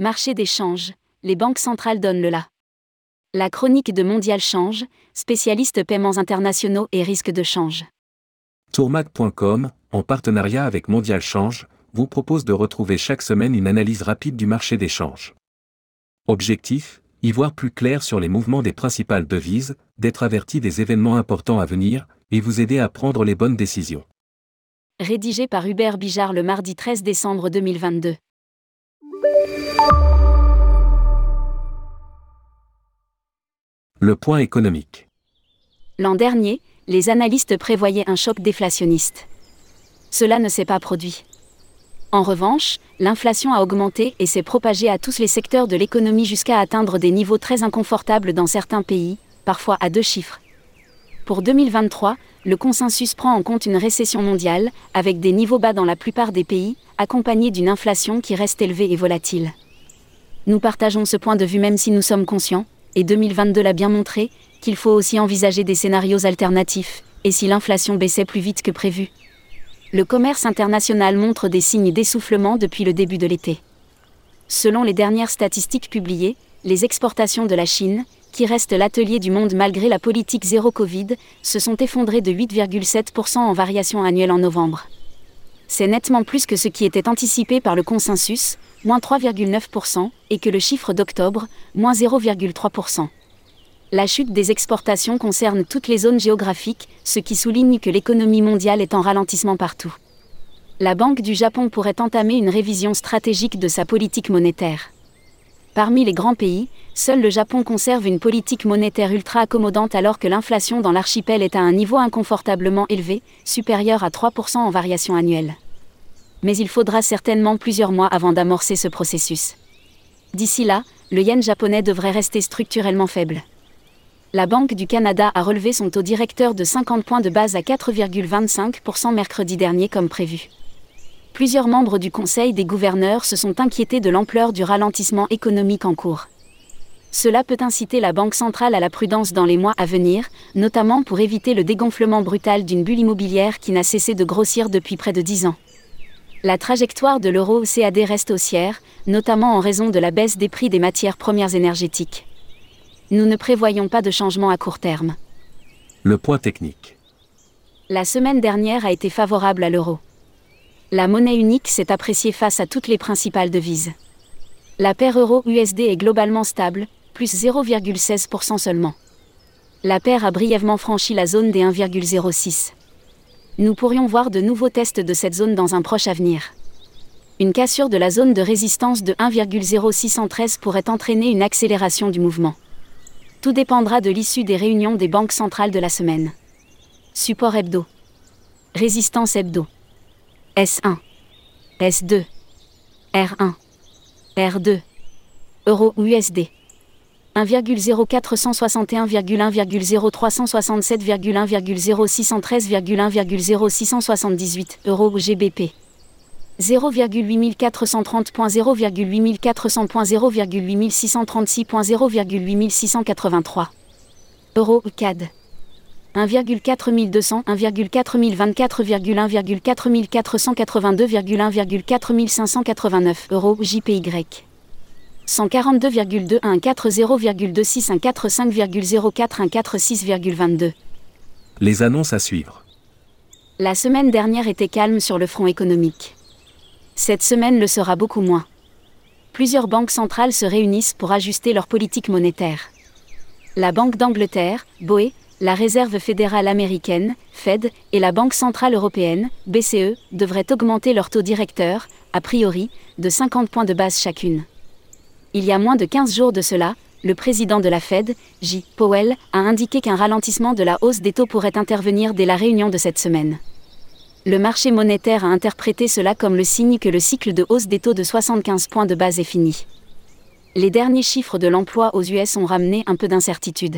Marché des changes, les banques centrales donnent le la. La chronique de Mondial Change, spécialiste paiements internationaux et risques de change. Tourmac.com, en partenariat avec Mondial Change, vous propose de retrouver chaque semaine une analyse rapide du marché des changes. Objectif y voir plus clair sur les mouvements des principales devises, d'être averti des événements importants à venir, et vous aider à prendre les bonnes décisions. Rédigé par Hubert Bijard le mardi 13 décembre 2022. Le point économique. L'an dernier, les analystes prévoyaient un choc déflationniste. Cela ne s'est pas produit. En revanche, l'inflation a augmenté et s'est propagée à tous les secteurs de l'économie jusqu'à atteindre des niveaux très inconfortables dans certains pays, parfois à deux chiffres. Pour 2023, le consensus prend en compte une récession mondiale, avec des niveaux bas dans la plupart des pays, accompagnée d'une inflation qui reste élevée et volatile. Nous partageons ce point de vue même si nous sommes conscients, et 2022 l'a bien montré, qu'il faut aussi envisager des scénarios alternatifs, et si l'inflation baissait plus vite que prévu. Le commerce international montre des signes d'essoufflement depuis le début de l'été. Selon les dernières statistiques publiées, les exportations de la Chine, qui reste l'atelier du monde malgré la politique zéro Covid, se sont effondrées de 8,7% en variation annuelle en novembre. C'est nettement plus que ce qui était anticipé par le consensus, moins 3,9%, et que le chiffre d'octobre, moins 0,3%. La chute des exportations concerne toutes les zones géographiques, ce qui souligne que l'économie mondiale est en ralentissement partout. La Banque du Japon pourrait entamer une révision stratégique de sa politique monétaire. Parmi les grands pays, seul le Japon conserve une politique monétaire ultra accommodante alors que l'inflation dans l'archipel est à un niveau inconfortablement élevé, supérieur à 3% en variation annuelle. Mais il faudra certainement plusieurs mois avant d'amorcer ce processus. D'ici là, le yen japonais devrait rester structurellement faible. La Banque du Canada a relevé son taux directeur de 50 points de base à 4,25% mercredi dernier comme prévu plusieurs membres du Conseil des gouverneurs se sont inquiétés de l'ampleur du ralentissement économique en cours. Cela peut inciter la Banque centrale à la prudence dans les mois à venir, notamment pour éviter le dégonflement brutal d'une bulle immobilière qui n'a cessé de grossir depuis près de dix ans. La trajectoire de l'euro CAD reste haussière, notamment en raison de la baisse des prix des matières premières énergétiques. Nous ne prévoyons pas de changement à court terme. Le point technique. La semaine dernière a été favorable à l'euro la monnaie unique s'est appréciée face à toutes les principales devises. La paire euro-USD est globalement stable, plus 0,16% seulement. La paire a brièvement franchi la zone des 1,06. Nous pourrions voir de nouveaux tests de cette zone dans un proche avenir. Une cassure de la zone de résistance de 1,0613 pourrait entraîner une accélération du mouvement. Tout dépendra de l'issue des réunions des banques centrales de la semaine. Support hebdo. Résistance hebdo. S1, S2, R1, R2, Euro USD. 1,0467,1,0367,1,0613,1,0678 euros GBP. 0,8430.0,8400.0,8636.0,8683 Euro CAD. 1,4200, 1,4482,1,4589 euros JPY. 142,2 140,26 145,04 146,22. Les annonces à suivre. La semaine dernière était calme sur le front économique. Cette semaine le sera beaucoup moins. Plusieurs banques centrales se réunissent pour ajuster leur politique monétaire. La Banque d'Angleterre, BOE, la Réserve fédérale américaine, Fed, et la Banque centrale européenne, BCE, devraient augmenter leur taux directeur, a priori, de 50 points de base chacune. Il y a moins de 15 jours de cela, le président de la Fed, J. Powell, a indiqué qu'un ralentissement de la hausse des taux pourrait intervenir dès la réunion de cette semaine. Le marché monétaire a interprété cela comme le signe que le cycle de hausse des taux de 75 points de base est fini. Les derniers chiffres de l'emploi aux US ont ramené un peu d'incertitude.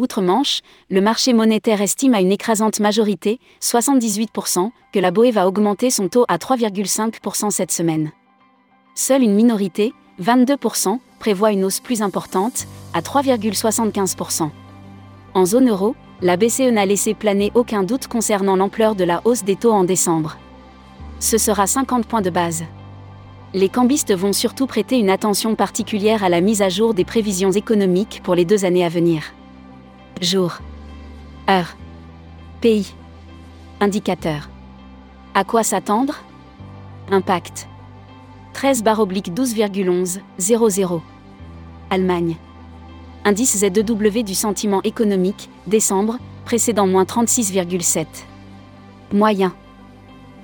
Outre-Manche, le marché monétaire estime à une écrasante majorité, 78%, que la BOE va augmenter son taux à 3,5% cette semaine. Seule une minorité, 22%, prévoit une hausse plus importante, à 3,75%. En zone euro, la BCE n'a laissé planer aucun doute concernant l'ampleur de la hausse des taux en décembre. Ce sera 50 points de base. les cambistes vont surtout prêter une attention particulière à la mise à jour des prévisions économiques pour les deux années à venir. Jour. Heure. Pays. Indicateur. À quoi s'attendre? Impact. 13 12,11, 00. Allemagne. Indice ZEW du sentiment économique, décembre, précédent moins 36,7. Moyen.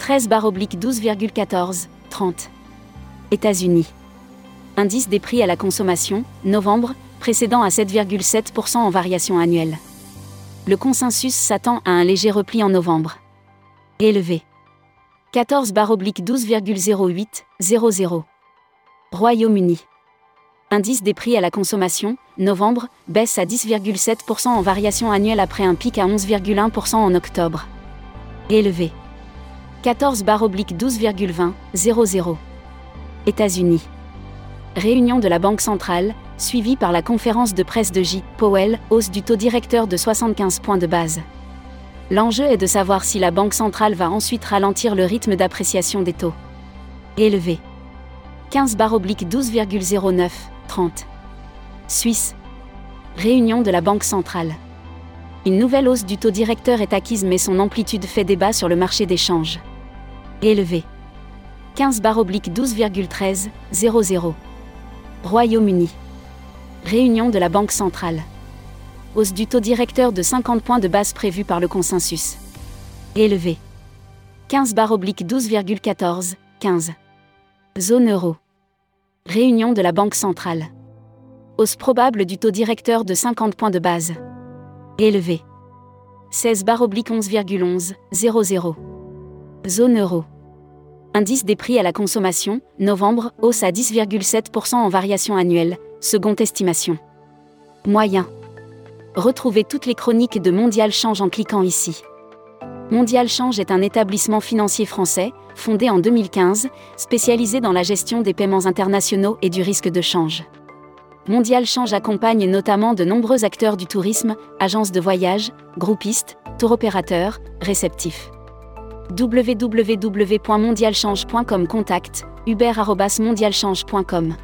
13 12,14, 30. États-Unis. Indice des prix à la consommation, novembre, précédent à 7,7% en variation annuelle. Le consensus s'attend à un léger repli en novembre. Élevé. 14 12,08, 00. Royaume-Uni. Indice des prix à la consommation, novembre, baisse à 10,7% en variation annuelle après un pic à 11,1% en octobre. Élevé. 14 12,20, 00. États-Unis. Réunion de la Banque centrale, suivie par la conférence de presse de J. Powell, hausse du taux directeur de 75 points de base. L'enjeu est de savoir si la Banque centrale va ensuite ralentir le rythme d'appréciation des taux. Élevé. 15 12,09, 30. Suisse. Réunion de la Banque centrale. Une nouvelle hausse du taux directeur est acquise mais son amplitude fait débat sur le marché des changes. Élevé. 15 12,13, 00. Royaume-Uni. Réunion de la Banque centrale. Hausse du taux directeur de 50 points de base prévue par le consensus. Élevé. 15 12,14, 15. Zone euro. Réunion de la Banque centrale. Hausse probable du taux directeur de 50 points de base. Élevé. 16 11,11, 00. Zone euro. Indice des prix à la consommation, novembre, hausse à 10,7% en variation annuelle, seconde estimation. Moyen. Retrouvez toutes les chroniques de Mondial Change en cliquant ici. Mondial Change est un établissement financier français, fondé en 2015, spécialisé dans la gestion des paiements internationaux et du risque de change. Mondial Change accompagne notamment de nombreux acteurs du tourisme, agences de voyage, groupistes, tour opérateurs, réceptifs www.mondialchange.com Contact, uber.mondialchange.com